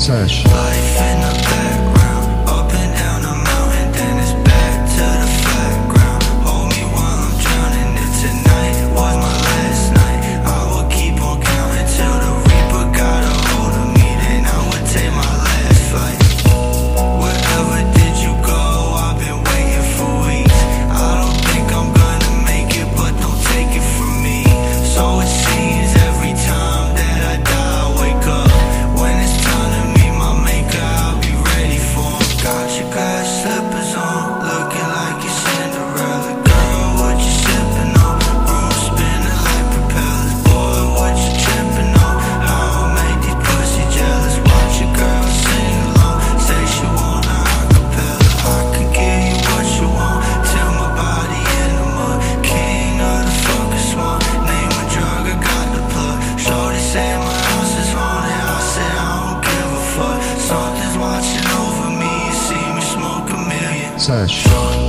Search. say what else is holding I said I don't give a fuck. Something's watching over me. You see me smoke a million. Sash.